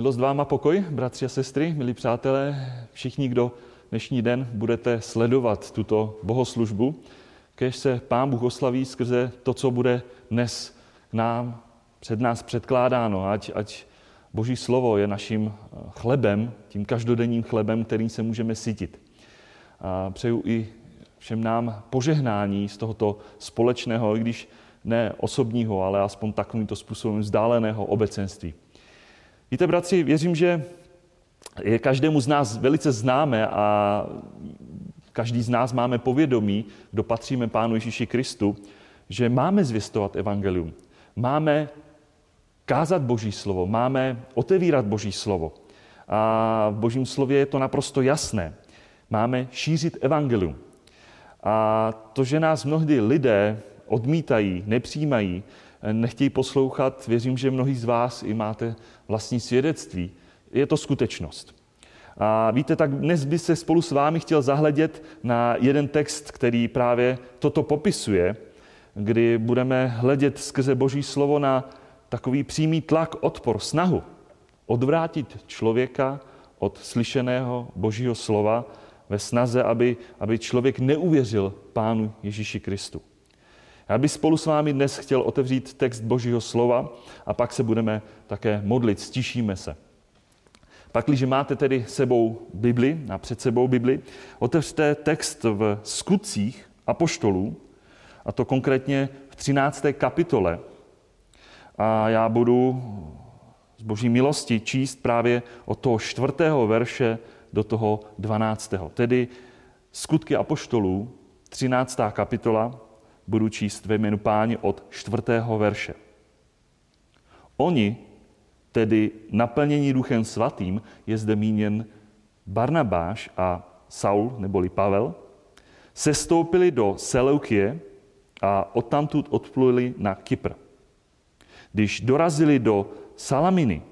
Milost vám a pokoj, bratři a sestry, milí přátelé, všichni, kdo dnešní den budete sledovat tuto bohoslužbu, kež se Pán Bůh oslaví skrze to, co bude dnes nám, před nás předkládáno, ať, ať Boží slovo je naším chlebem, tím každodenním chlebem, kterým se můžeme sytit. A přeju i všem nám požehnání z tohoto společného, i když ne osobního, ale aspoň takovýmto způsobem vzdáleného obecenství. Víte, bratři, věřím, že je každému z nás velice známe a každý z nás máme povědomí, kdo patříme Pánu Ježíši Kristu, že máme zvěstovat evangelium. Máme kázat Boží slovo, máme otevírat Boží slovo. A v Božím slově je to naprosto jasné. Máme šířit evangelium. A to, že nás mnohdy lidé odmítají, nepřijímají, nechtějí poslouchat, věřím, že mnohí z vás i máte vlastní svědectví. Je to skutečnost. A víte, tak dnes by se spolu s vámi chtěl zahledět na jeden text, který právě toto popisuje, kdy budeme hledět skrze Boží slovo na takový přímý tlak, odpor, snahu odvrátit člověka od slyšeného Božího slova ve snaze, aby, aby člověk neuvěřil Pánu Ježíši Kristu. Já bych spolu s vámi dnes chtěl otevřít text Božího slova a pak se budeme také modlit, stišíme se. Pak, když máte tedy sebou Bibli, a před sebou Bibli, otevřte text v skutcích apoštolů, a to konkrétně v 13. kapitole. A já budu z boží milosti číst právě od toho čtvrtého verše do toho 12. Tedy skutky apoštolů, 13. kapitola, budu číst ve jménu páni od čtvrtého verše. Oni, tedy naplnění duchem svatým, je zde míněn Barnabáš a Saul, neboli Pavel, sestoupili do Seleukie a odtamtud odpluli na Kypr. Když dorazili do Salaminy,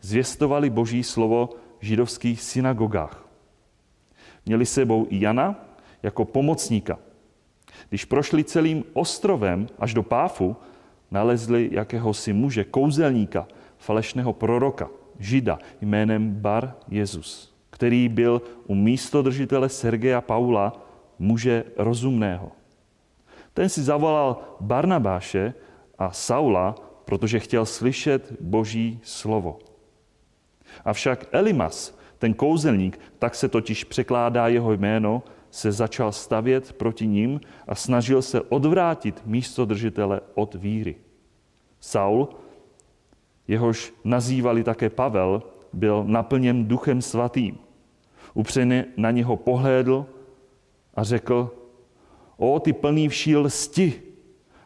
zvěstovali boží slovo v židovských synagogách. Měli sebou i Jana jako pomocníka – když prošli celým ostrovem až do Páfu, nalezli jakéhosi muže, kouzelníka, falešného proroka, žida jménem Bar Jezus, který byl u místodržitele Sergeja Paula, muže rozumného. Ten si zavolal Barnabáše a Saula, protože chtěl slyšet Boží slovo. Avšak Elimas, ten kouzelník, tak se totiž překládá jeho jméno, se začal stavět proti ním a snažil se odvrátit místo držitele od víry. Saul, jehož nazývali také Pavel, byl naplněn duchem svatým. Upřeně na něho pohlédl a řekl, o ty plný vší lsti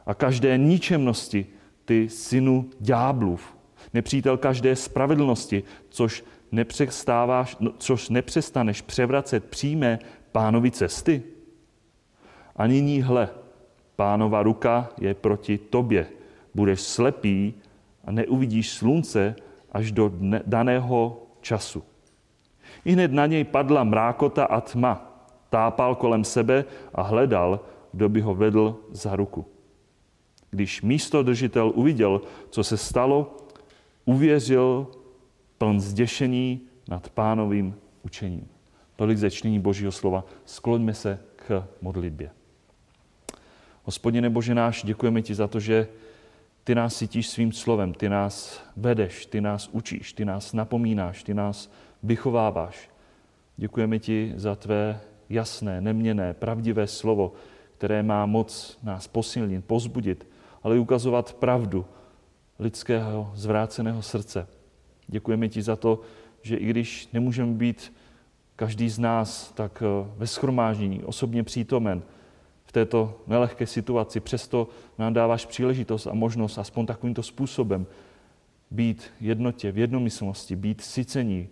a každé ničemnosti, ty synu ďáblův, nepřítel každé spravedlnosti, což, nepřestáváš, což nepřestaneš převracet přímé pánovi cesty? A nyní hle, pánova ruka je proti tobě. Budeš slepý a neuvidíš slunce až do dne, daného času. I hned na něj padla mrákota a tma. Tápal kolem sebe a hledal, kdo by ho vedl za ruku. Když místo držitel uviděl, co se stalo, uvěřil pln zděšení nad pánovým učením. Tolik ze čtení Božího slova. Skloňme se k modlitbě. Hospodine Bože náš, děkujeme ti za to, že ty nás cítíš svým slovem, ty nás vedeš, ty nás učíš, ty nás napomínáš, ty nás vychováváš. Děkujeme ti za tvé jasné, neměné, pravdivé slovo, které má moc nás posilnit, pozbudit, ale i ukazovat pravdu lidského zvráceného srdce. Děkujeme ti za to, že i když nemůžeme být každý z nás tak eh, ve schromáždění, osobně přítomen v této nelehké situaci. Přesto nám dáváš příležitost a možnost aspoň takovýmto způsobem být jednotě, v jednomyslnosti, být sycení,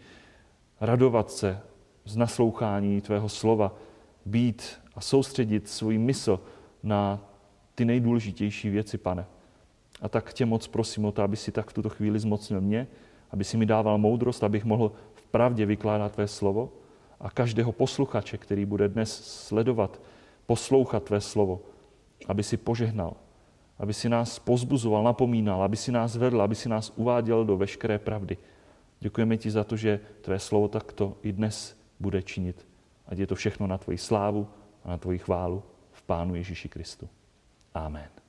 radovat se z naslouchání tvého slova, být a soustředit svůj mysl na ty nejdůležitější věci, pane. A tak tě moc prosím o to, aby si tak v tuto chvíli zmocnil mě, aby si mi dával moudrost, abych mohl v pravdě vykládat tvé slovo, a každého posluchače, který bude dnes sledovat, poslouchat tvé slovo, aby si požehnal, aby si nás pozbuzoval, napomínal, aby si nás vedl, aby si nás uváděl do veškeré pravdy. Děkujeme ti za to, že tvé slovo takto i dnes bude činit. Ať je to všechno na tvoji slávu a na tvoji chválu v Pánu Ježíši Kristu. Amen.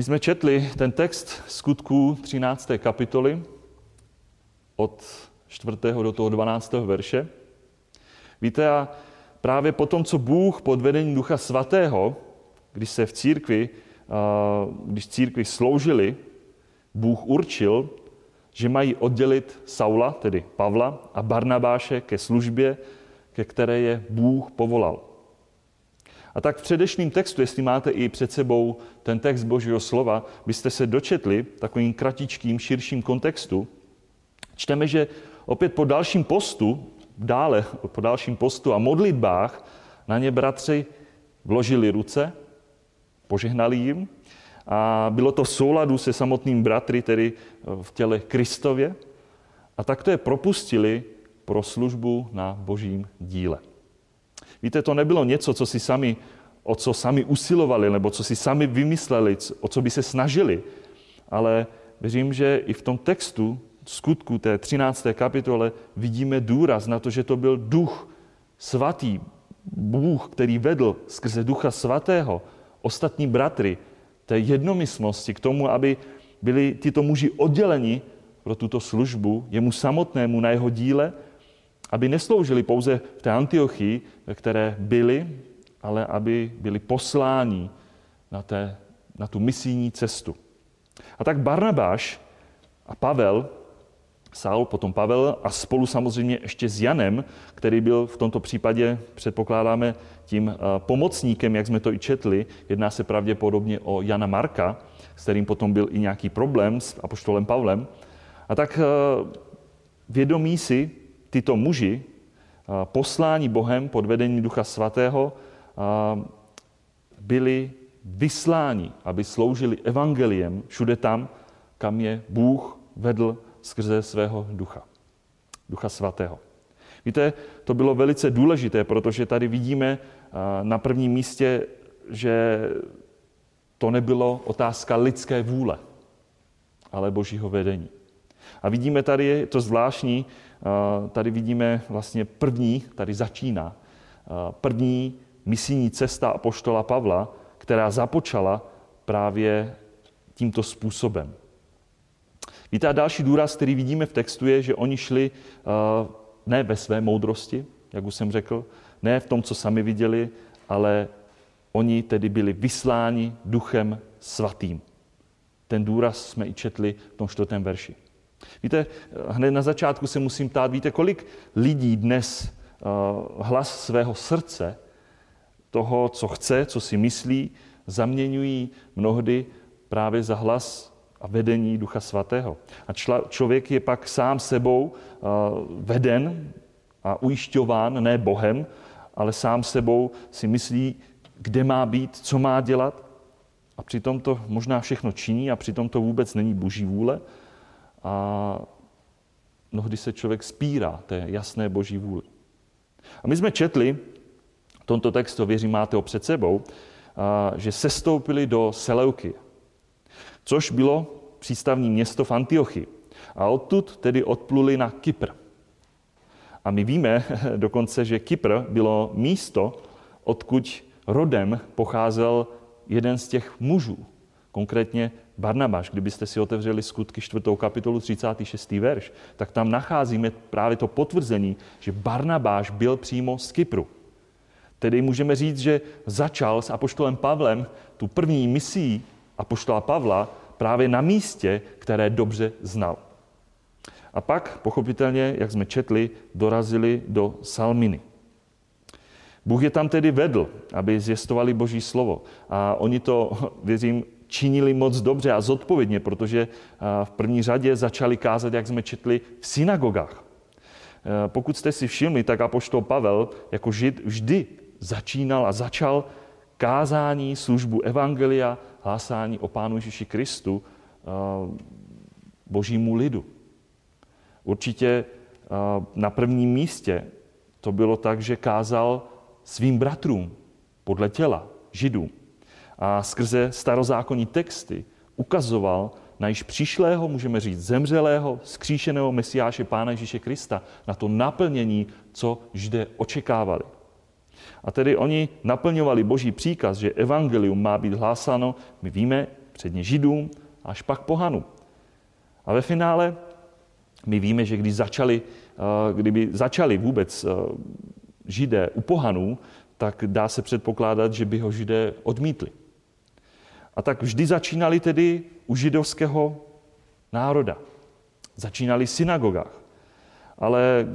My jsme četli ten text skutků 13. kapitoly od 4. do toho 12. verše. Víte, a právě po tom, co Bůh pod vedením Ducha Svatého, když se v církvi, když církvi sloužili, Bůh určil, že mají oddělit Saula, tedy Pavla, a Barnabáše ke službě, ke které je Bůh povolal. A tak v předešlém textu, jestli máte i před sebou ten text Božího slova, byste se dočetli takovým kratičkým, širším kontextu. Čteme, že opět po dalším postu, dále po dalším postu a modlitbách na ně bratři vložili ruce, požehnali jim a bylo to v souladu se samotným bratry, tedy v těle Kristově. A takto je propustili pro službu na božím díle. Víte, to nebylo něco, co si sami, o co sami usilovali, nebo co si sami vymysleli, o co by se snažili. Ale věřím, že i v tom textu skutku té 13. kapitole vidíme důraz na to, že to byl duch svatý, Bůh, který vedl skrze ducha svatého ostatní bratry té jednomyslnosti k tomu, aby byli tyto muži odděleni pro tuto službu jemu samotnému na jeho díle, aby nesloužili pouze v té Antiochii, ve které byli, ale aby byli posláni na, té, na tu misijní cestu. A tak Barnabáš a Pavel, Saul, potom Pavel a spolu samozřejmě ještě s Janem, který byl v tomto případě, předpokládáme, tím eh, pomocníkem, jak jsme to i četli. Jedná se pravděpodobně o Jana Marka, s kterým potom byl i nějaký problém s apoštolem Pavlem. A tak eh, vědomí si tyto muži, poslání Bohem pod vedením Ducha Svatého, byli vysláni, aby sloužili evangeliem všude tam, kam je Bůh vedl skrze svého ducha. Ducha Svatého. Víte, to bylo velice důležité, protože tady vidíme na prvním místě, že to nebylo otázka lidské vůle, ale božího vedení. A vidíme tady, je to zvláštní, tady vidíme vlastně první, tady začíná, první misijní cesta apoštola Pavla, která započala právě tímto způsobem. Víte, a další důraz, který vidíme v textu, je, že oni šli ne ve své moudrosti, jak už jsem řekl, ne v tom, co sami viděli, ale oni tedy byli vysláni duchem svatým. Ten důraz jsme i četli v tom čtvrtém verši. Víte, hned na začátku se musím ptát, víte, kolik lidí dnes uh, hlas svého srdce, toho, co chce, co si myslí, zaměňují mnohdy právě za hlas a vedení Ducha Svatého. A čla, člověk je pak sám sebou uh, veden a ujišťován ne Bohem, ale sám sebou si myslí, kde má být, co má dělat. A přitom to možná všechno činí a přitom to vůbec není boží vůle a mnohdy se člověk spírá té jasné boží vůli. A my jsme četli tomto textu, věřím, máte ho před sebou, že sestoupili do Seleuky, což bylo přístavní město v Antiochii. A odtud tedy odpluli na Kypr. A my víme dokonce, že Kypr bylo místo, odkud rodem pocházel jeden z těch mužů, konkrétně Barnabáš, kdybyste si otevřeli skutky 4. kapitolu 36. verš, tak tam nacházíme právě to potvrzení, že Barnabáš byl přímo z Kypru. Tedy můžeme říct, že začal s apoštolem Pavlem tu první misí apoštola Pavla právě na místě, které dobře znal. A pak, pochopitelně, jak jsme četli, dorazili do Salminy. Bůh je tam tedy vedl, aby zjistovali Boží slovo. A oni to, věřím, činili moc dobře a zodpovědně, protože v první řadě začali kázat, jak jsme četli, v synagogách. Pokud jste si všimli, tak apoštol Pavel jako žid vždy začínal a začal kázání, službu evangelia, hlásání o Pánu Ježíši Kristu božímu lidu. Určitě na prvním místě to bylo tak, že kázal svým bratrům podle těla, židům a skrze starozákonní texty ukazoval na již přišlého, můžeme říct, zemřelého, skříšeného Mesiáše Pána Ježíše Krista, na to naplnění, co židé očekávali. A tedy oni naplňovali boží příkaz, že evangelium má být hlásáno, my víme, předně židům, až pak pohanu. A ve finále my víme, že když začali, eh, kdyby začali vůbec eh, židé u pohanů, tak dá se předpokládat, že by ho židé odmítli. A tak vždy začínali tedy u židovského národa. Začínali v synagogách. Ale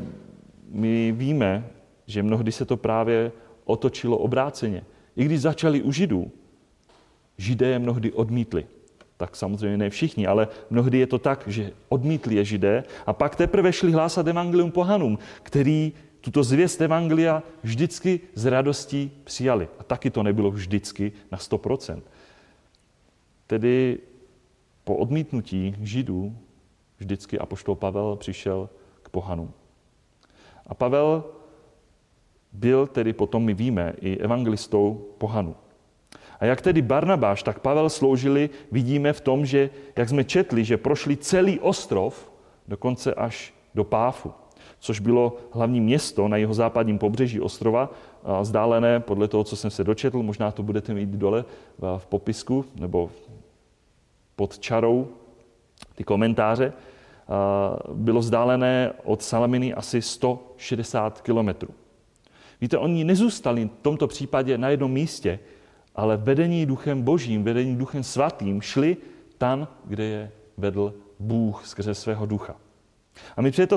my víme, že mnohdy se to právě otočilo obráceně. I když začali u židů, židé je mnohdy odmítli. Tak samozřejmě ne všichni, ale mnohdy je to tak, že odmítli je židé a pak teprve šli hlásat evangelium pohanům, který tuto zvěst evangelia vždycky s radostí přijali. A taky to nebylo vždycky na 100%. Tedy po odmítnutí židů vždycky apoštol Pavel přišel k pohanům. A Pavel byl tedy potom, my víme, i evangelistou pohanu. A jak tedy Barnabáš, tak Pavel sloužili, vidíme v tom, že, jak jsme četli, že prošli celý ostrov, dokonce až do Páfu, což bylo hlavní město na jeho západním pobřeží ostrova, zdálené podle toho, co jsem se dočetl, možná to budete mít dole v popisku nebo pod čarou ty komentáře, bylo vzdálené od Salaminy asi 160 kilometrů. Víte, oni nezůstali v tomto případě na jednom místě, ale vedení duchem božím, vedení duchem svatým šli tam, kde je vedl Bůh skrze svého ducha. A my při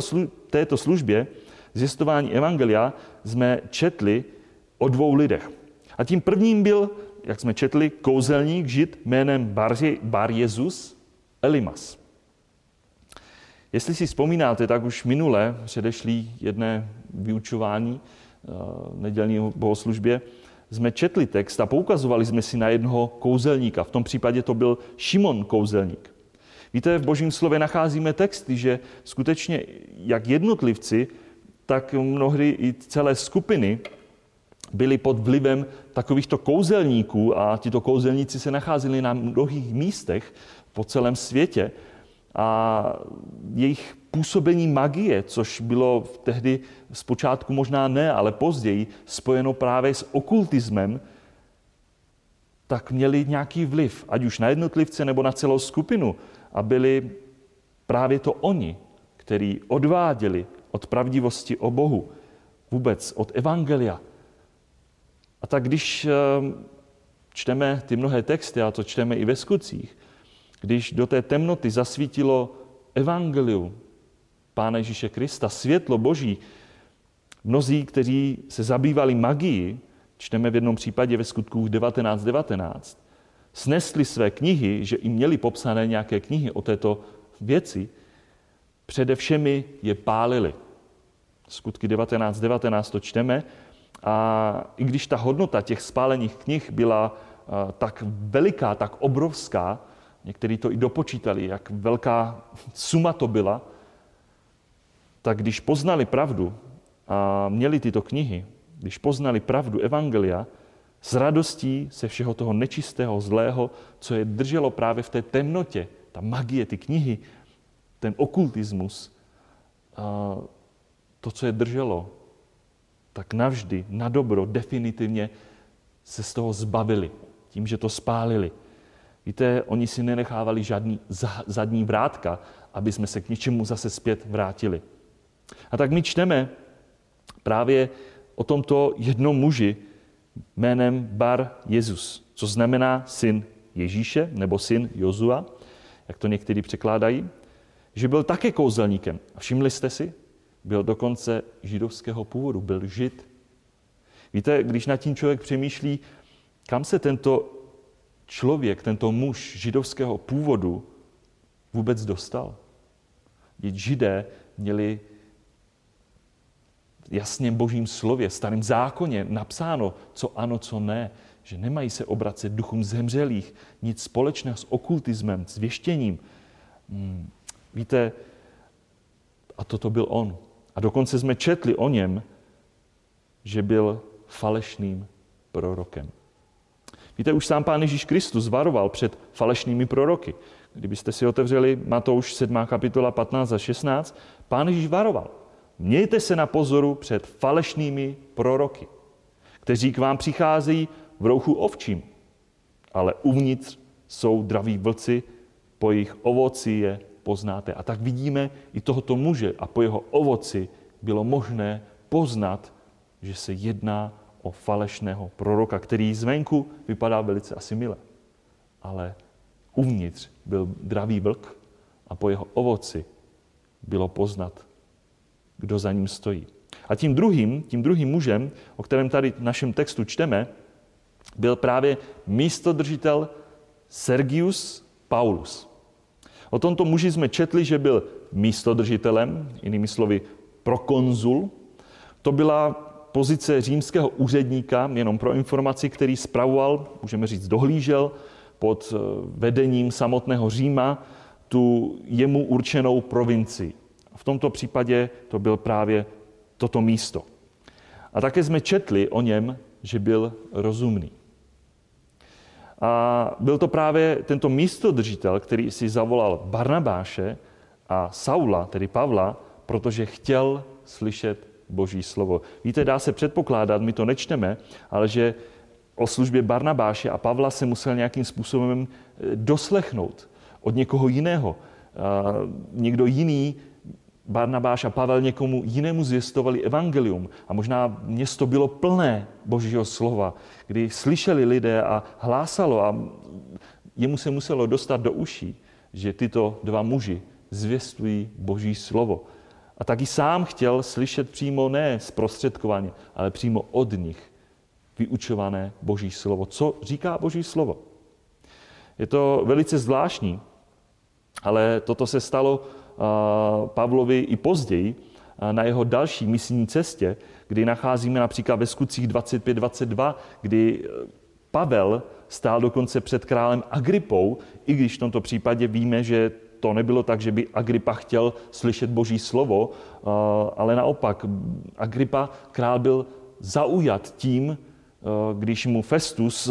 této službě zjistování Evangelia jsme četli o dvou lidech. A tím prvním byl, jak jsme četli, kouzelník žid jménem Bar, Bar Jezus Elimas. Jestli si vzpomínáte, tak už minule předešlý jedné vyučování nedělní bohoslužbě jsme četli text a poukazovali jsme si na jednoho kouzelníka. V tom případě to byl Šimon kouzelník. Víte, v božím slově nacházíme texty, že skutečně jak jednotlivci, tak mnohdy i celé skupiny byli pod vlivem takovýchto kouzelníků a tito kouzelníci se nacházeli na mnohých místech po celém světě a jejich působení magie, což bylo tehdy zpočátku možná ne, ale později spojeno právě s okultismem, tak měli nějaký vliv, ať už na jednotlivce nebo na celou skupinu. A byli právě to oni, kteří odváděli od pravdivosti o Bohu, vůbec od Evangelia. A tak když eh, čteme ty mnohé texty, a to čteme i ve skutcích, když do té temnoty zasvítilo evangelium Pána Ježíše Krista, světlo Boží, mnozí, kteří se zabývali magií, čteme v jednom případě ve skutku 19.19, 19, snesli své knihy, že i měli popsané nějaké knihy o této věci, především je pálili. Skutky 19.19 19 to čteme a i když ta hodnota těch spálených knih byla tak veliká, tak obrovská, Někteří to i dopočítali, jak velká suma to byla. Tak když poznali pravdu a měli tyto knihy, když poznali pravdu Evangelia, s radostí se všeho toho nečistého, zlého, co je drželo právě v té temnotě, ta magie, ty knihy, ten okultismus, to, co je drželo, tak navždy, na dobro, definitivně se z toho zbavili tím, že to spálili. Víte, oni si nenechávali žádný zadní vrátka, aby jsme se k něčemu zase zpět vrátili. A tak my čteme právě o tomto jednom muži jménem Bar Jezus, co znamená syn Ježíše nebo syn Jozua, jak to někteří překládají, že byl také kouzelníkem. A všimli jste si? Byl dokonce židovského původu, byl žid. Víte, když nad tím člověk přemýšlí, kam se tento člověk, tento muž židovského původu vůbec dostal. Židé měli jasně božím slově, starým zákoně napsáno, co ano, co ne, že nemají se obracet duchům zemřelých, nic společného s okultismem, s věštěním. Hmm. Víte, a toto byl on. A dokonce jsme četli o něm, že byl falešným prorokem. Víte, už sám Pán Ježíš Kristus varoval před falešnými proroky. Kdybyste si otevřeli Matouš 7. kapitola 15 a 16, Pán Ježíš varoval. Mějte se na pozoru před falešnými proroky, kteří k vám přicházejí v rouchu ovčím, ale uvnitř jsou draví vlci, po jejich ovoci je poznáte. A tak vidíme i tohoto muže a po jeho ovoci bylo možné poznat, že se jedná o falešného proroka, který zvenku vypadá velice asi milé. Ale uvnitř byl dravý vlk a po jeho ovoci bylo poznat, kdo za ním stojí. A tím druhým, tím druhým mužem, o kterém tady v našem textu čteme, byl právě místodržitel Sergius Paulus. O tomto muži jsme četli, že byl místodržitelem, jinými slovy prokonzul. To byla pozice římského úředníka, jenom pro informaci, který spravoval, můžeme říct, dohlížel pod eh, vedením samotného Říma tu jemu určenou provincii. V tomto případě to byl právě toto místo. A také jsme četli o něm, že byl rozumný. A byl to právě tento místodržitel, který si zavolal Barnabáše a Saula, tedy Pavla, protože chtěl slyšet Boží slovo. Víte, dá se předpokládat, my to nečteme, ale že o službě Barnabáše a Pavla se musel nějakým způsobem eh, doslechnout od někoho jiného. Někdo jiný Barnabáš a Pavel někomu jinému zvěstovali evangelium a možná město bylo plné božího slova, kdy slyšeli lidé a hlásalo a jemu se muselo dostat do uší, že tyto dva muži zvěstují boží slovo. A taky sám chtěl slyšet přímo ne zprostředkovaně, ale přímo od nich vyučované boží slovo. Co říká boží slovo? Je to velice zvláštní, ale toto se stalo Pavlovi i později na jeho další misijní cestě, kdy nacházíme například ve skutcích 25-22, kdy e, Pavel stál dokonce před králem Agripou, i když v tomto případě víme, že to nebylo tak, že by Agripa chtěl slyšet boží slovo, ale naopak Agripa král byl zaujat tím, když mu Festus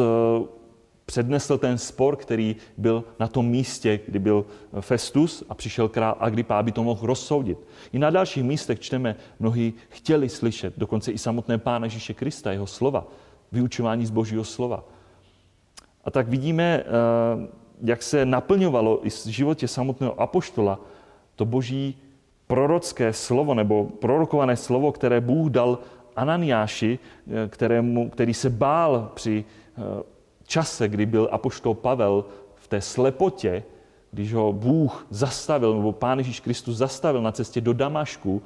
přednesl ten spor, který byl na tom místě, kdy byl Festus a přišel král Agrippa, aby to mohl rozsoudit. I na dalších místech čteme, mnohí chtěli slyšet, dokonce i samotné Pána Ježíše Krista, jeho slova, vyučování z Božího slova. A tak vidíme, eh, jak se naplňovalo i v životě samotného apoštola to boží prorocké slovo nebo prorokované slovo, které Bůh dal Ananiáši, eh, kterému, který se bál při eh, čase, kdy byl apoštol Pavel v té slepotě, když ho Bůh zastavil, nebo Pán Ježíš Kristus zastavil na cestě do Damašku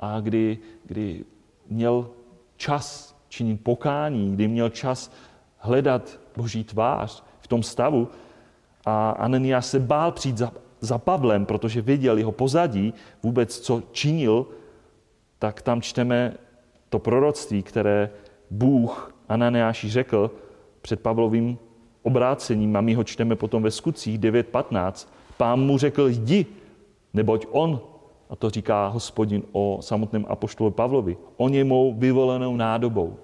a kdy, kdy měl čas činit pokání, kdy měl čas hledat Boží tvář v tom stavu. A Ananiáš se bál přijít za, za Pavlem, protože věděl jeho pozadí, vůbec co činil, tak tam čteme to proroctví, které Bůh Ananiáši řekl, před Pavlovým obrácením, a my ho čteme potom ve skutcích 9.15, pán mu řekl, jdi, neboť on, a to říká hospodin o samotném apoštolu Pavlovi, on je mou vyvolenou nádobou,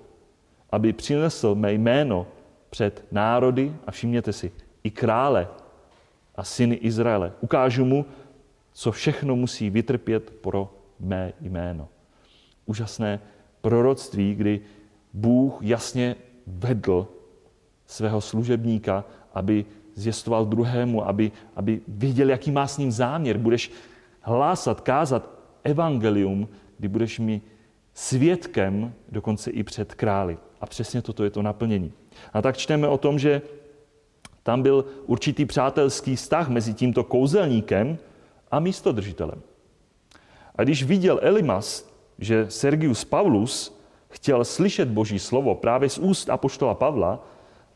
aby přinesl mé jméno před národy, a všimněte si, i krále a syny Izraele. Ukážu mu, co všechno musí vytrpět pro mé jméno. Úžasné proroctví, kdy Bůh jasně vedl svého služebníka, aby zjistoval druhému, aby, aby věděl, jaký má s ním záměr. Budeš hlásat, kázat evangelium, kdy budeš mi svědkem dokonce i před králi. A přesně toto je to naplnění. A tak čteme o tom, že tam byl určitý přátelský vztah mezi tímto kouzelníkem a místodržitelem. A když viděl Elimas, že Sergius Paulus chtěl slyšet Boží slovo právě z úst apoštola Pavla,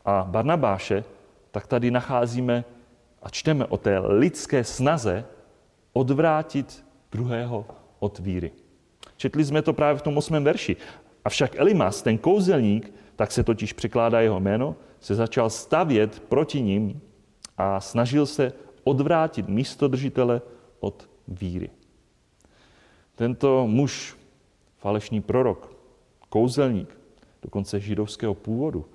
a Barnabáše, tak tady nacházíme a čteme o té lidské snaze odvrátit druhého od víry. Četli jsme to právě v tom osmém verši. Avšak Elimas, ten kouzelník, tak se totiž překládá jeho jméno, se začal stavět proti ním a snažil se odvrátit místodržitele od víry. Tento muž, falešný prorok, kouzelník, dokonce židovského původu,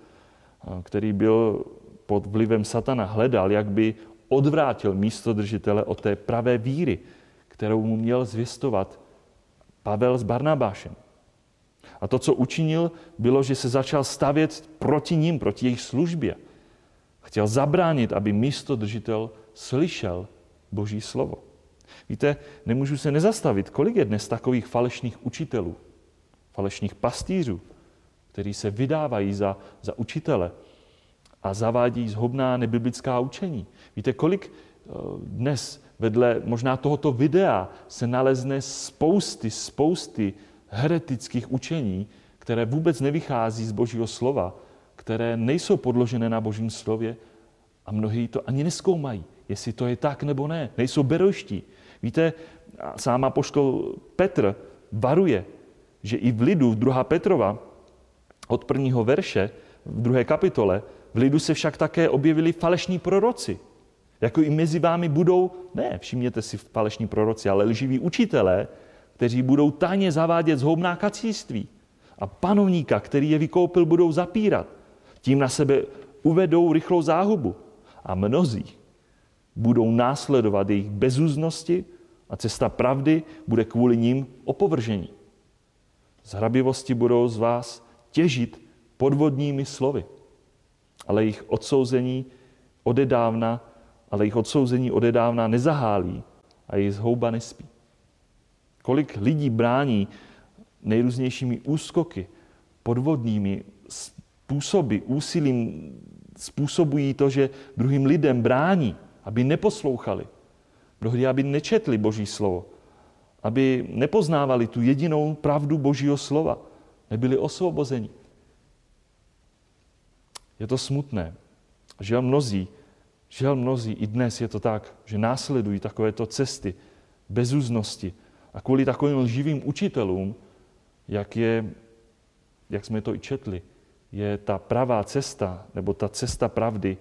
který byl pod vlivem satana, hledal, jak by odvrátil místo držitele od té pravé víry, kterou mu měl zvěstovat Pavel s Barnabášem. A to, co učinil, bylo, že se začal stavět proti ním, proti jejich službě. Chtěl zabránit, aby místo držitel slyšel Boží slovo. Víte, nemůžu se nezastavit, kolik je dnes takových falešných učitelů, falešných pastýřů, kteří se vydávají za, za učitele a zavádí zhobná nebiblická učení. Víte, kolik eh, dnes vedle možná tohoto videa se nalezne spousty, spousty heretických učení, které vůbec nevychází z Božího slova, které nejsou podložené na Božím slově a mnohí to ani neskoumají, jestli to je tak nebo ne. Nejsou berojští. Víte, sám apoštol Petr varuje, že i v lidu, v 2. Petrova, od prvního verše, v druhé kapitole, v lidu se však také objevili falešní proroci. Jako i mezi vámi budou, ne, všimněte si falešní proroci, ale lživí učitelé, kteří budou tajně zavádět zhoubná kacíství. A panovníka, který je vykoupil, budou zapírat. Tím na sebe uvedou rychlou záhubu. A mnozí budou následovat jejich bezúznosti a cesta pravdy bude kvůli ním opovržení. Z hrabivosti budou z vás těžit podvodními slovy, ale jejich odsouzení odedávna, ale jejich odsouzení odedávna nezahálí a jejich zhouba nespí. Kolik lidí brání nejrůznějšími úskoky, podvodnými způsoby, úsilím způsobují to, že druhým lidem brání, aby neposlouchali, mnohdy aby nečetli Boží slovo, aby nepoznávali tu jedinou pravdu Božího slova, nebyli osvobozeni. Je to smutné. Žel mnozí, žel mnozí, i dnes je to tak, že následují takovéto cesty bezúznosti, a kvůli takovým lživým učitelům, jak, je, jak jsme to i četli, je ta pravá cesta, nebo ta cesta pravdy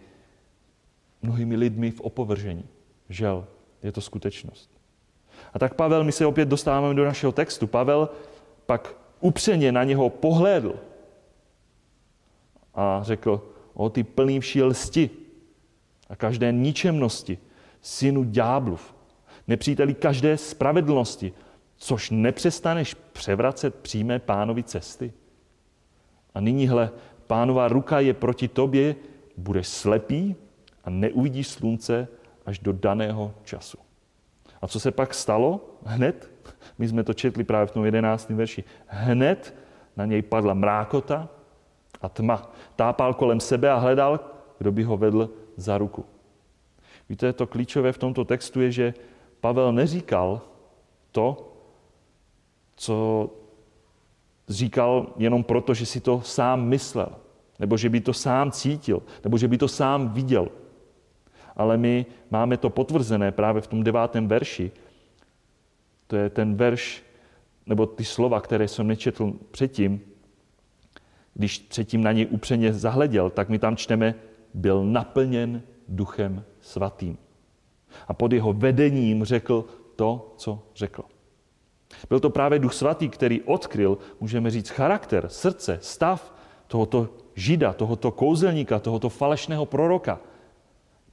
mnohými lidmi v opovržení. Žel, je to skutečnost. A tak Pavel, my se opět dostáváme do našeho textu. Pavel pak upřeně na něho pohlédl a řekl, o ty plný vší lsti a každé ničemnosti, synu ďáblův, nepříteli každé spravedlnosti, což nepřestaneš převracet přímé pánovi cesty. A nyní hle, pánová ruka je proti tobě, budeš slepý a neuvidíš slunce až do daného času. A co se pak stalo? Hned, my jsme to četli právě v tom jedenáctém verši, hned na něj padla mrákota a tma. Tápal kolem sebe a hledal, kdo by ho vedl za ruku. Víte, to klíčové v tomto textu je, že Pavel neříkal to, co říkal jenom proto, že si to sám myslel, nebo že by to sám cítil, nebo že by to sám viděl. Ale my máme to potvrzené právě v tom devátém verši. To je ten verš, nebo ty slova, které jsem nečetl předtím, když předtím na něj upřeně zahleděl, tak my tam čteme, byl naplněn duchem svatým a pod jeho vedením řekl to, co řekl. Byl to právě Duch Svatý, který odkryl, můžeme říct, charakter, srdce, stav tohoto žida, tohoto kouzelníka, tohoto falešného proroka.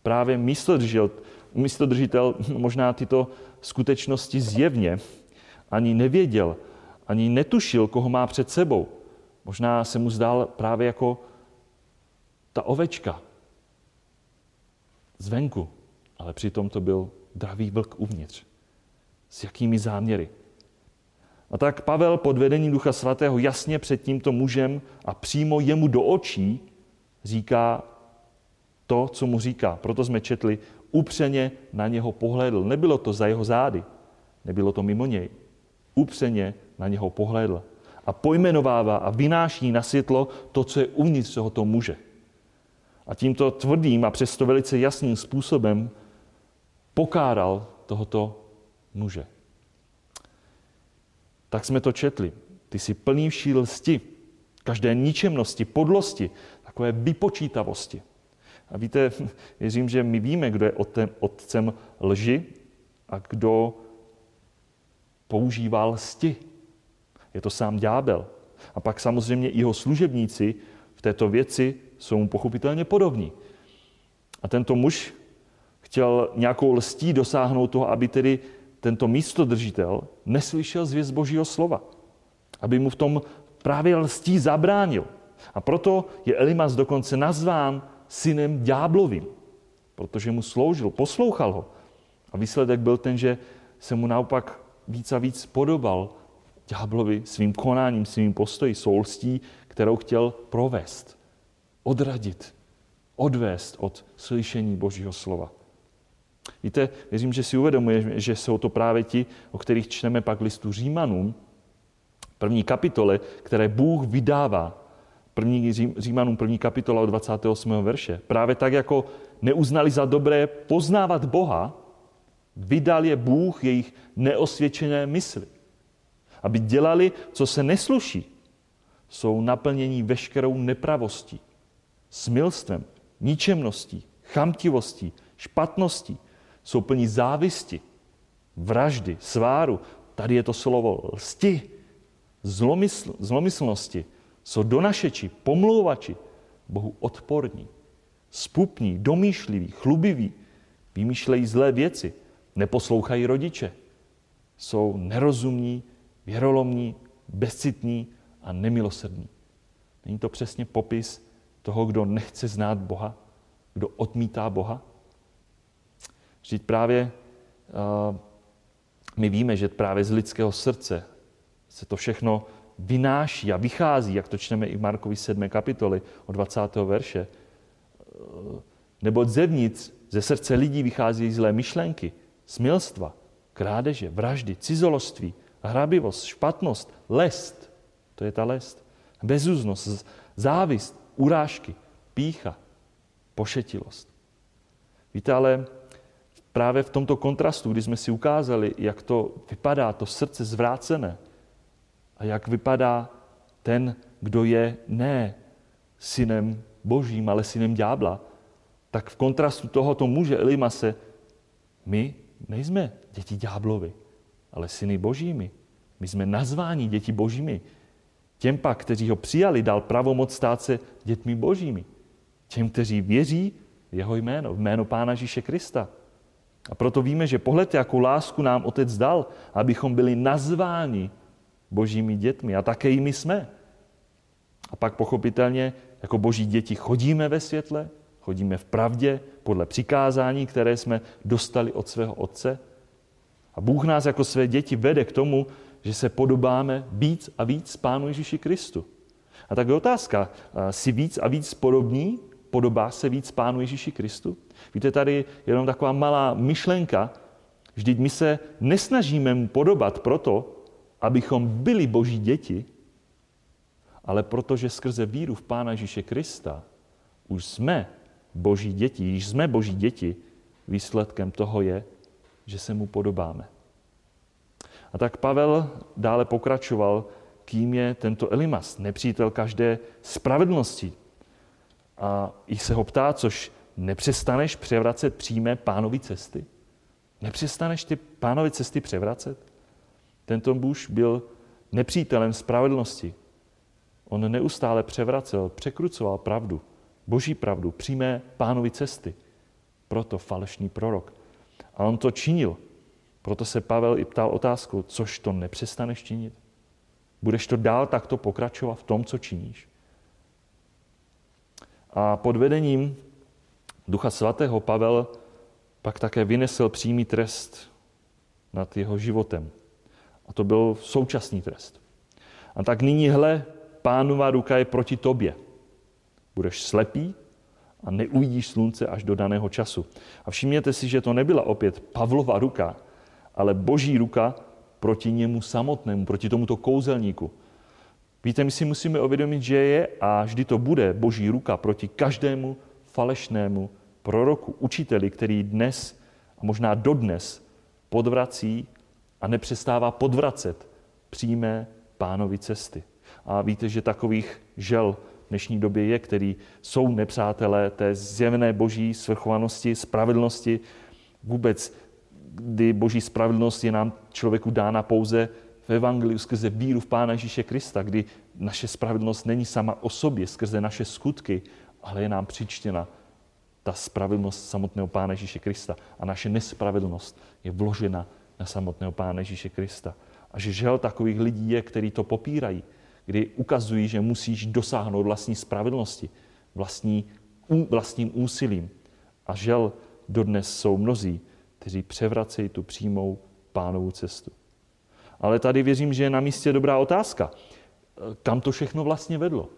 Právě místodržitel, místodržitel možná tyto skutečnosti zjevně ani nevěděl, ani netušil, koho má před sebou. Možná se mu zdál právě jako ta ovečka zvenku, ale přitom to byl dravý vlk uvnitř. S jakými záměry? A tak Pavel pod vedením Ducha Svatého jasně před tímto mužem a přímo jemu do očí říká to, co mu říká. Proto jsme četli, upřeně na něho pohlédl. Nebylo to za jeho zády, nebylo to mimo něj. Upřeně na něho pohlédl. A pojmenovává a vynáší na světlo to, co je uvnitř tohoto muže. A tímto tvrdým a přesto velice jasným způsobem pokáral tohoto muže. Tak jsme to četli. Ty jsi plný vší lsti, každé ničemnosti, podlosti, takové vypočítavosti. A víte, věřím, že my víme, kdo je otcem lži a kdo používá lsti. Je to sám ďábel. A pak samozřejmě i jeho služebníci v této věci jsou mu pochopitelně podobní. A tento muž chtěl nějakou lstí dosáhnout toho, aby tedy tento místodržitel neslyšel zvěst Božího slova. Aby mu v tom právě lstí zabránil. A proto je Elimas dokonce nazván synem ďáblovým, protože mu sloužil, poslouchal ho. A výsledek byl ten, že se mu naopak víc a víc podobal ďáblovi svým konáním, svým postoji, soulstí, kterou chtěl provést, odradit, odvést od slyšení Božího slova. Víte, věřím, že si uvědomuje, že jsou to právě ti, o kterých čteme pak listu Římanům, první kapitole, které Bůh vydává. První Římanům první kapitola od 28. verše. Právě tak, jako neuznali za dobré poznávat Boha, vydal je Bůh jejich neosvědčené mysli. Aby dělali, co se nesluší. Jsou naplnění veškerou nepravostí, smilstvem, ničemností, chamtivostí, špatností. Jsou plní závisti, vraždy, sváru. Tady je to slovo lsti, zlomysl, zlomyslnosti. Jsou donašeči, pomlouvači, Bohu odporní, spupní, domýšliví, chlubiví, vymýšlejí zlé věci, neposlouchají rodiče, jsou nerozumní, věrolomní, bezcitní a nemilosrdní. Není to přesně popis toho, kdo nechce znát Boha, kdo odmítá Boha? Vždyť právě uh, my víme, že právě z lidského srdce se to všechno vynáší a vychází, jak to čteme i v Markovi 7. kapitoli od 20. verše. Nebo zevnitř, ze srdce lidí vychází zlé myšlenky, smilstva, krádeže, vraždy, cizoloství, hrabivost, špatnost, lest. To je ta lest. Bezúznost, závist, urážky, pícha, pošetilost. Víte, ale právě v tomto kontrastu, kdy jsme si ukázali, jak to vypadá, to srdce zvrácené, a jak vypadá ten, kdo je ne synem božím, ale synem ďábla, tak v kontrastu tohoto muže Elimase my nejsme děti ďáblovi, ale syny božími. My jsme nazváni děti božími. Těm pak, kteří ho přijali, dal pravomoc stát se dětmi božími. Těm, kteří věří jeho jméno, v jméno Pána Žíše Krista. A proto víme, že pohled, jakou lásku nám Otec dal, abychom byli nazváni božími dětmi. A také jimi jsme. A pak pochopitelně jako boží děti chodíme ve světle, chodíme v pravdě podle přikázání, které jsme dostali od svého Otce. A Bůh nás jako své děti vede k tomu, že se podobáme víc a víc Pánu Ježíši Kristu. A tak je otázka, jsi víc a víc podobný, podobá se víc Pánu Ježíši Kristu? Víte, tady jenom taková malá myšlenka, vždyť my se nesnažíme mu podobat proto, abychom byli boží děti, ale protože skrze víru v Pána Ježíše Krista už jsme boží děti, již jsme boží děti, výsledkem toho je, že se mu podobáme. A tak Pavel dále pokračoval, kým je tento Elimas, nepřítel každé spravedlnosti. A i se ho ptá, což nepřestaneš převracet přímé pánovi cesty? Nepřestaneš ty pánovi cesty převracet? Tento muž byl nepřítelem spravedlnosti. On neustále převracel, překrucoval pravdu, boží pravdu, přímé pánovi cesty. Proto falešný prorok. A on to činil. Proto se Pavel i ptal otázku, což to nepřestaneš činit? Budeš to dál takto pokračovat v tom, co činíš? A pod vedením Ducha Svatého Pavel pak také vynesl přímý trest nad jeho životem. A to byl současný trest. A tak nyní, hle, pánova ruka je proti tobě. Budeš slepý a neuvidíš slunce až do daného času. A všimněte si, že to nebyla opět Pavlova ruka, ale boží ruka proti němu samotnému, proti tomuto kouzelníku. Víte, my si musíme uvědomit, že je a vždy to bude boží ruka proti každému falešnému proroku, učiteli, který dnes a možná dodnes podvrací a nepřestává podvracet přímé pánovi cesty. A víte, že takových žel v dnešní době je, který jsou nepřátelé té zjevné boží svrchovanosti, spravedlnosti, vůbec, kdy boží spravedlnost je nám člověku dána pouze v Evangeliu skrze víru v Pána Ježíše Krista, kdy naše spravedlnost není sama o sobě, skrze naše skutky, ale je nám přičtěna ta spravedlnost samotného Pána Ježíše Krista. A naše nespravedlnost je vložena na samotného Pána Ježíše Krista. A že žel takových lidí je, kteří to popírají, kdy ukazují, že musíš dosáhnout vlastní spravedlnosti, vlastní vlastním úsilím. A žel dodnes jsou mnozí, kteří převracejí tu přímou pánovou cestu. Ale tady věřím, že je na místě dobrá otázka. Kam to všechno vlastně vedlo?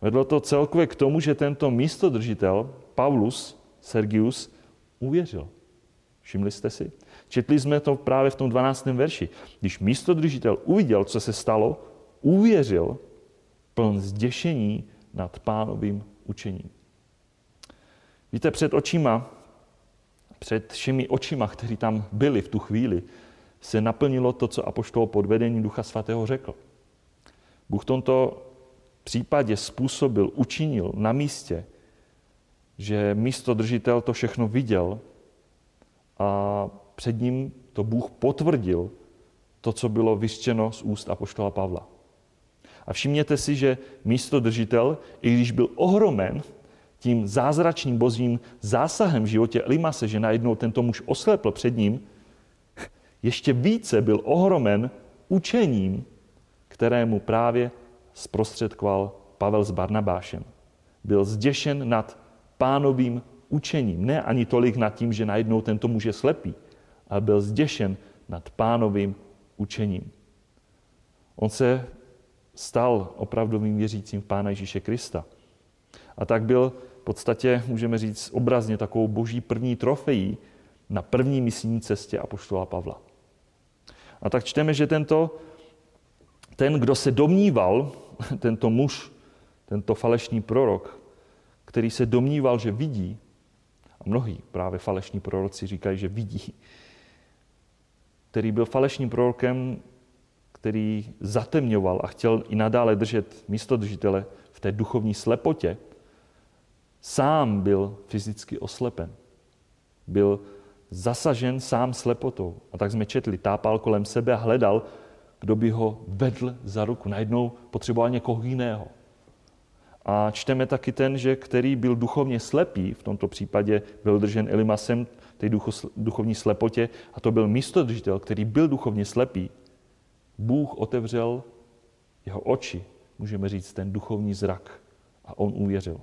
Vedlo to celkově k tomu, že tento místodržitel, Paulus, Sergius, uvěřil. Všimli jste si? Četli jsme to právě v tom 12. verši. Když místodržitel uviděl, co se stalo, uvěřil pln zděšení nad pánovým učením. Víte, před očima, před všemi očima, kteří tam byli v tu chvíli, se naplnilo to, co apoštol pod vedením Ducha Svatého řekl. Bůh v tomto případě způsobil, učinil na místě, že místo držitel to všechno viděl a před ním to Bůh potvrdil to, co bylo vyřčeno z úst apoštola Pavla. A všimněte si, že místo držitel, i když byl ohromen tím zázračným božím zásahem v životě Elimase, že najednou tento muž oslepl před ním, ještě více byl ohromen učením, kterému právě zprostředkoval Pavel s Barnabášem. Byl zděšen nad pánovým učením. Ne ani tolik nad tím, že najednou tento muž je slepý, ale byl zděšen nad pánovým učením. On se stal opravdovým věřícím v Pána Ježíše Krista. A tak byl v podstatě, můžeme říct, obrazně takovou boží první trofejí na první misijní cestě apoštola Pavla. A tak čteme, že tento, ten, kdo se domníval, tento muž, tento falešný prorok, který se domníval, že vidí, a mnohí právě falešní proroci říkají, že vidí, který byl falešným prorokem, který zatemňoval a chtěl i nadále držet místo držitele v té duchovní slepotě, sám byl fyzicky oslepen. Byl zasažen sám slepotou. A tak jsme četli, tápal kolem sebe a hledal, kdo by ho vedl za ruku. Najednou potřeboval někoho jiného. A čteme taky ten, že který byl duchovně slepý, v tomto případě byl držen Elimasem, té duchovní slepotě, a to byl místodržitel, který byl duchovně slepý. Bůh otevřel jeho oči, můžeme říct, ten duchovní zrak a on uvěřil.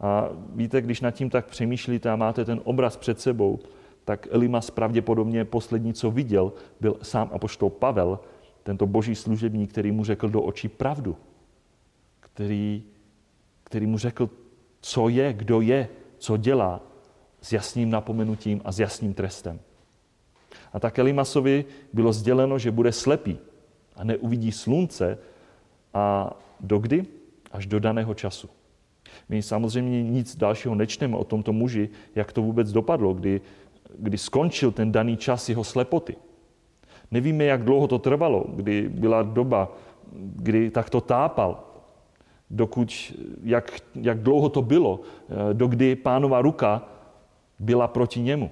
A víte, když nad tím tak přemýšlíte a máte ten obraz před sebou, tak Elimas pravděpodobně poslední, co viděl, byl sám apoštol Pavel, tento boží služebník, který mu řekl do očí pravdu, který, který mu řekl, co je, kdo je, co dělá, s jasným napomenutím a s jasným trestem. A tak Elimasovi bylo sděleno, že bude slepý a neuvidí slunce a dokdy? Až do daného času. My samozřejmě nic dalšího nečteme o tomto muži, jak to vůbec dopadlo, kdy, kdy skončil ten daný čas jeho slepoty. Nevíme, jak dlouho to trvalo, kdy byla doba, kdy takto tápal, dokud, jak, jak dlouho to bylo, eh, dokdy pánova ruka byla proti němu.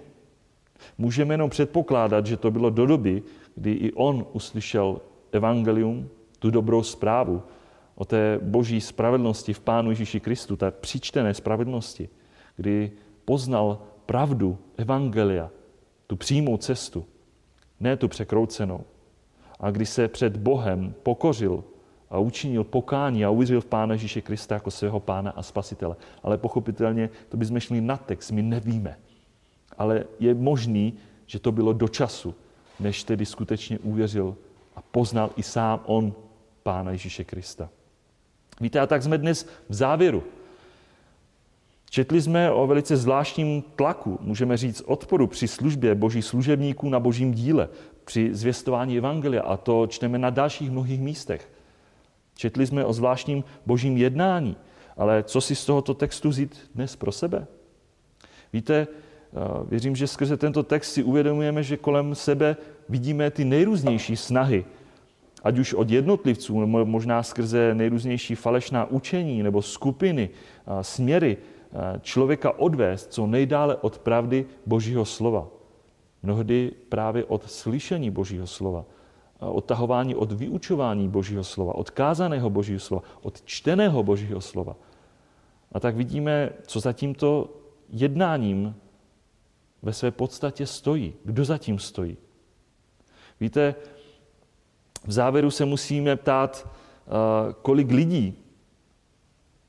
Můžeme jenom předpokládat, že to bylo do doby, kdy i on uslyšel evangelium, tu dobrou zprávu o té boží spravedlnosti v Pánu Ježíši Kristu, té přičtené spravedlnosti, kdy poznal pravdu evangelia, tu přímou cestu, ne tu překroucenou. A kdy se před Bohem pokořil a učinil pokání a uvěřil v Pána Ježíše Krista jako svého Pána a Spasitele. Ale pochopitelně to bychom šli na text, my nevíme. Ale je možný, že to bylo do času, než tedy skutečně uvěřil a poznal i sám on Pána Ježíše Krista. Víte, a tak jsme dnes v závěru. Četli jsme o velice zvláštním tlaku, můžeme říct odporu při službě božích služebníků na božím díle, při zvěstování Evangelia a to čteme na dalších mnohých místech. Četli jsme o zvláštním božím jednání, ale co si z tohoto textu vzít dnes pro sebe? Víte, věřím, že skrze tento text si uvědomujeme, že kolem sebe vidíme ty nejrůznější snahy, ať už od jednotlivců, nebo možná skrze nejrůznější falešná učení nebo skupiny, směry, člověka odvést co nejdále od pravdy Božího slova. Mnohdy právě od slyšení Božího slova, odtahování od vyučování Božího slova, od kázaného Božího slova, od čteného Božího slova. A tak vidíme, co za tímto jednáním ve své podstatě stojí. Kdo za tím stojí? Víte, v závěru se musíme ptát, kolik lidí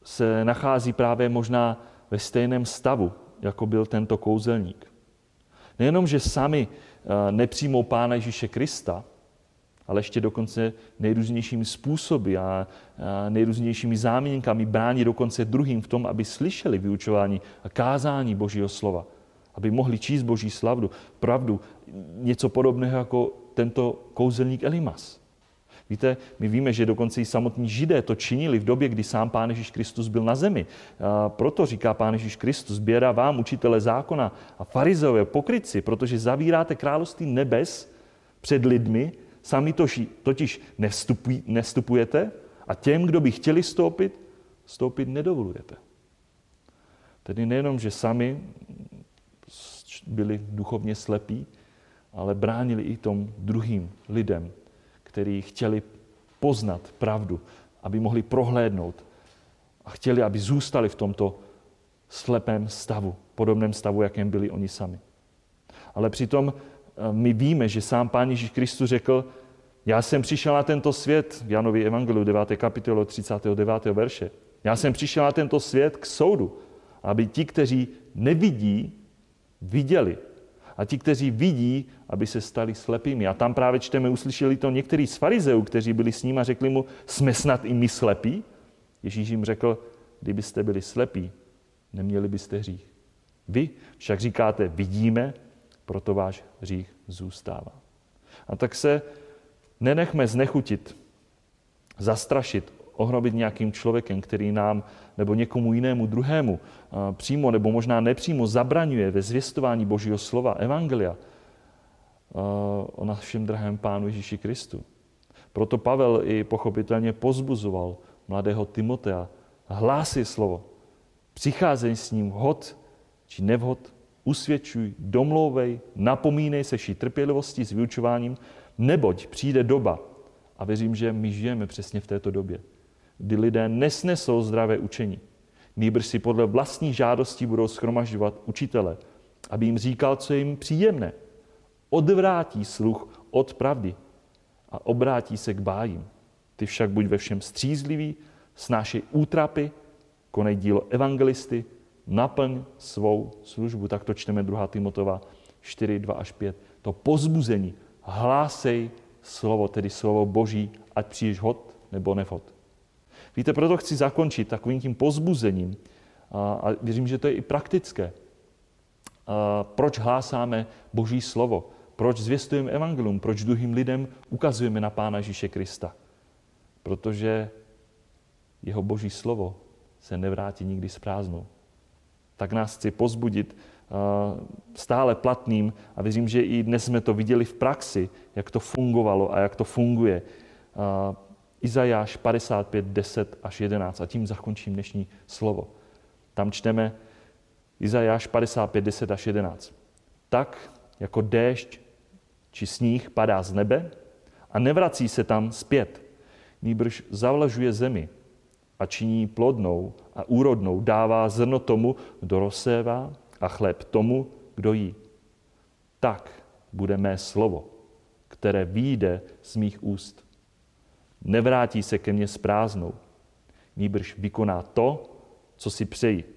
se nachází právě možná ve stejném stavu, jako byl tento kouzelník. Nejenom, že sami nepřijmou Pána Ježíše Krista, ale ještě dokonce nejrůznějšími způsoby a nejrůznějšími zámínkami brání dokonce druhým v tom, aby slyšeli vyučování a kázání Božího slova, aby mohli číst Boží slavdu, pravdu, něco podobného jako tento kouzelník Elimas. Víte, my víme, že dokonce i samotní židé to činili v době, kdy sám Pán Ježíš Kristus byl na zemi. A proto říká Pán Ježíš Kristus, běra vám, učitele zákona a farizeové, pokryci, protože zavíráte království nebes před lidmi, sami tož, totiž nevstupuj, nevstupujete a těm, kdo by chtěli stoupit, stoupit nedovolujete. Tedy nejenom, že sami byli duchovně slepí, ale bránili i tom druhým lidem, kteří chtěli poznat pravdu, aby mohli prohlédnout a chtěli, aby zůstali v tomto slepém stavu, podobném stavu, jakém byli oni sami. Ale přitom my víme, že sám Pán Ježíš Kristus řekl, já jsem přišel na tento svět, v Janovi Evangeliu 9. kapitolu 39. verše, já jsem přišel na tento svět k soudu, aby ti, kteří nevidí, viděli. A ti, kteří vidí, aby se stali slepými. A tam právě čteme, uslyšeli to některý z farizeů, kteří byli s ním a řekli mu, jsme snad i my slepí? Ježíš jim řekl, kdybyste byli slepí, neměli byste hřích. Vy však říkáte, vidíme, proto váš hřích zůstává. A tak se nenechme znechutit, zastrašit, ohrobit nějakým člověkem, který nám nebo někomu jinému druhému přímo nebo možná nepřímo zabraňuje ve zvěstování Božího slova, Evangelia, o našem drahém Pánu Ježíši Kristu. Proto Pavel i pochopitelně pozbuzoval mladého Timotea, hlásí slovo, přicházej s ním hod či nevhod, usvědčuj, domlouvej, napomínej se ší trpělivosti s vyučováním, neboť přijde doba, a věřím, že my žijeme přesně v této době, kdy lidé nesnesou zdravé učení. Nýbrž si podle vlastní žádostí budou schromažďovat učitele, aby jim říkal, co je jim příjemné. Odvrátí sluch od pravdy a obrátí se k bájím. Ty však buď ve všem střízlivý, snášej útrapy, konej dílo evangelisty, naplň svou službu. Tak to čteme 2. Timotova 4, 2 až 5. To pozbuzení, hlásej slovo, tedy slovo Boží, ať přijdeš hod nebo nevhod. Víte, proto chci zakončit takovým tím pozbuzením a, a věřím, že to je i praktické. A proč hlásáme Boží slovo? Proč zvěstujeme evangelium? Proč druhým lidem ukazujeme na Pána Ježíše Krista? Protože jeho Boží slovo se nevrátí nikdy s prázdnou. Tak nás chci pozbudit stále platným a věřím, že i dnes jsme to viděli v praxi, jak to fungovalo a jak to funguje. Izajáš 55, 10 až 11 a tím zakončím dnešní slovo. Tam čteme Izajáš 55, 10 až 11. Tak, jako déšť či sníh padá z nebe a nevrací se tam zpět, nýbrž zavlažuje zemi a činí plodnou a úrodnou, dává zrno tomu, kdo rozsévá a chléb tomu, kdo jí. Tak bude mé slovo, které výjde z mých úst nevrátí se ke mně s prázdnou, nýbrž vykoná to, co si přeji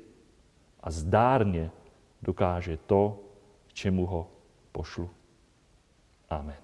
a zdárně dokáže to, k čemu ho pošlu. Amen.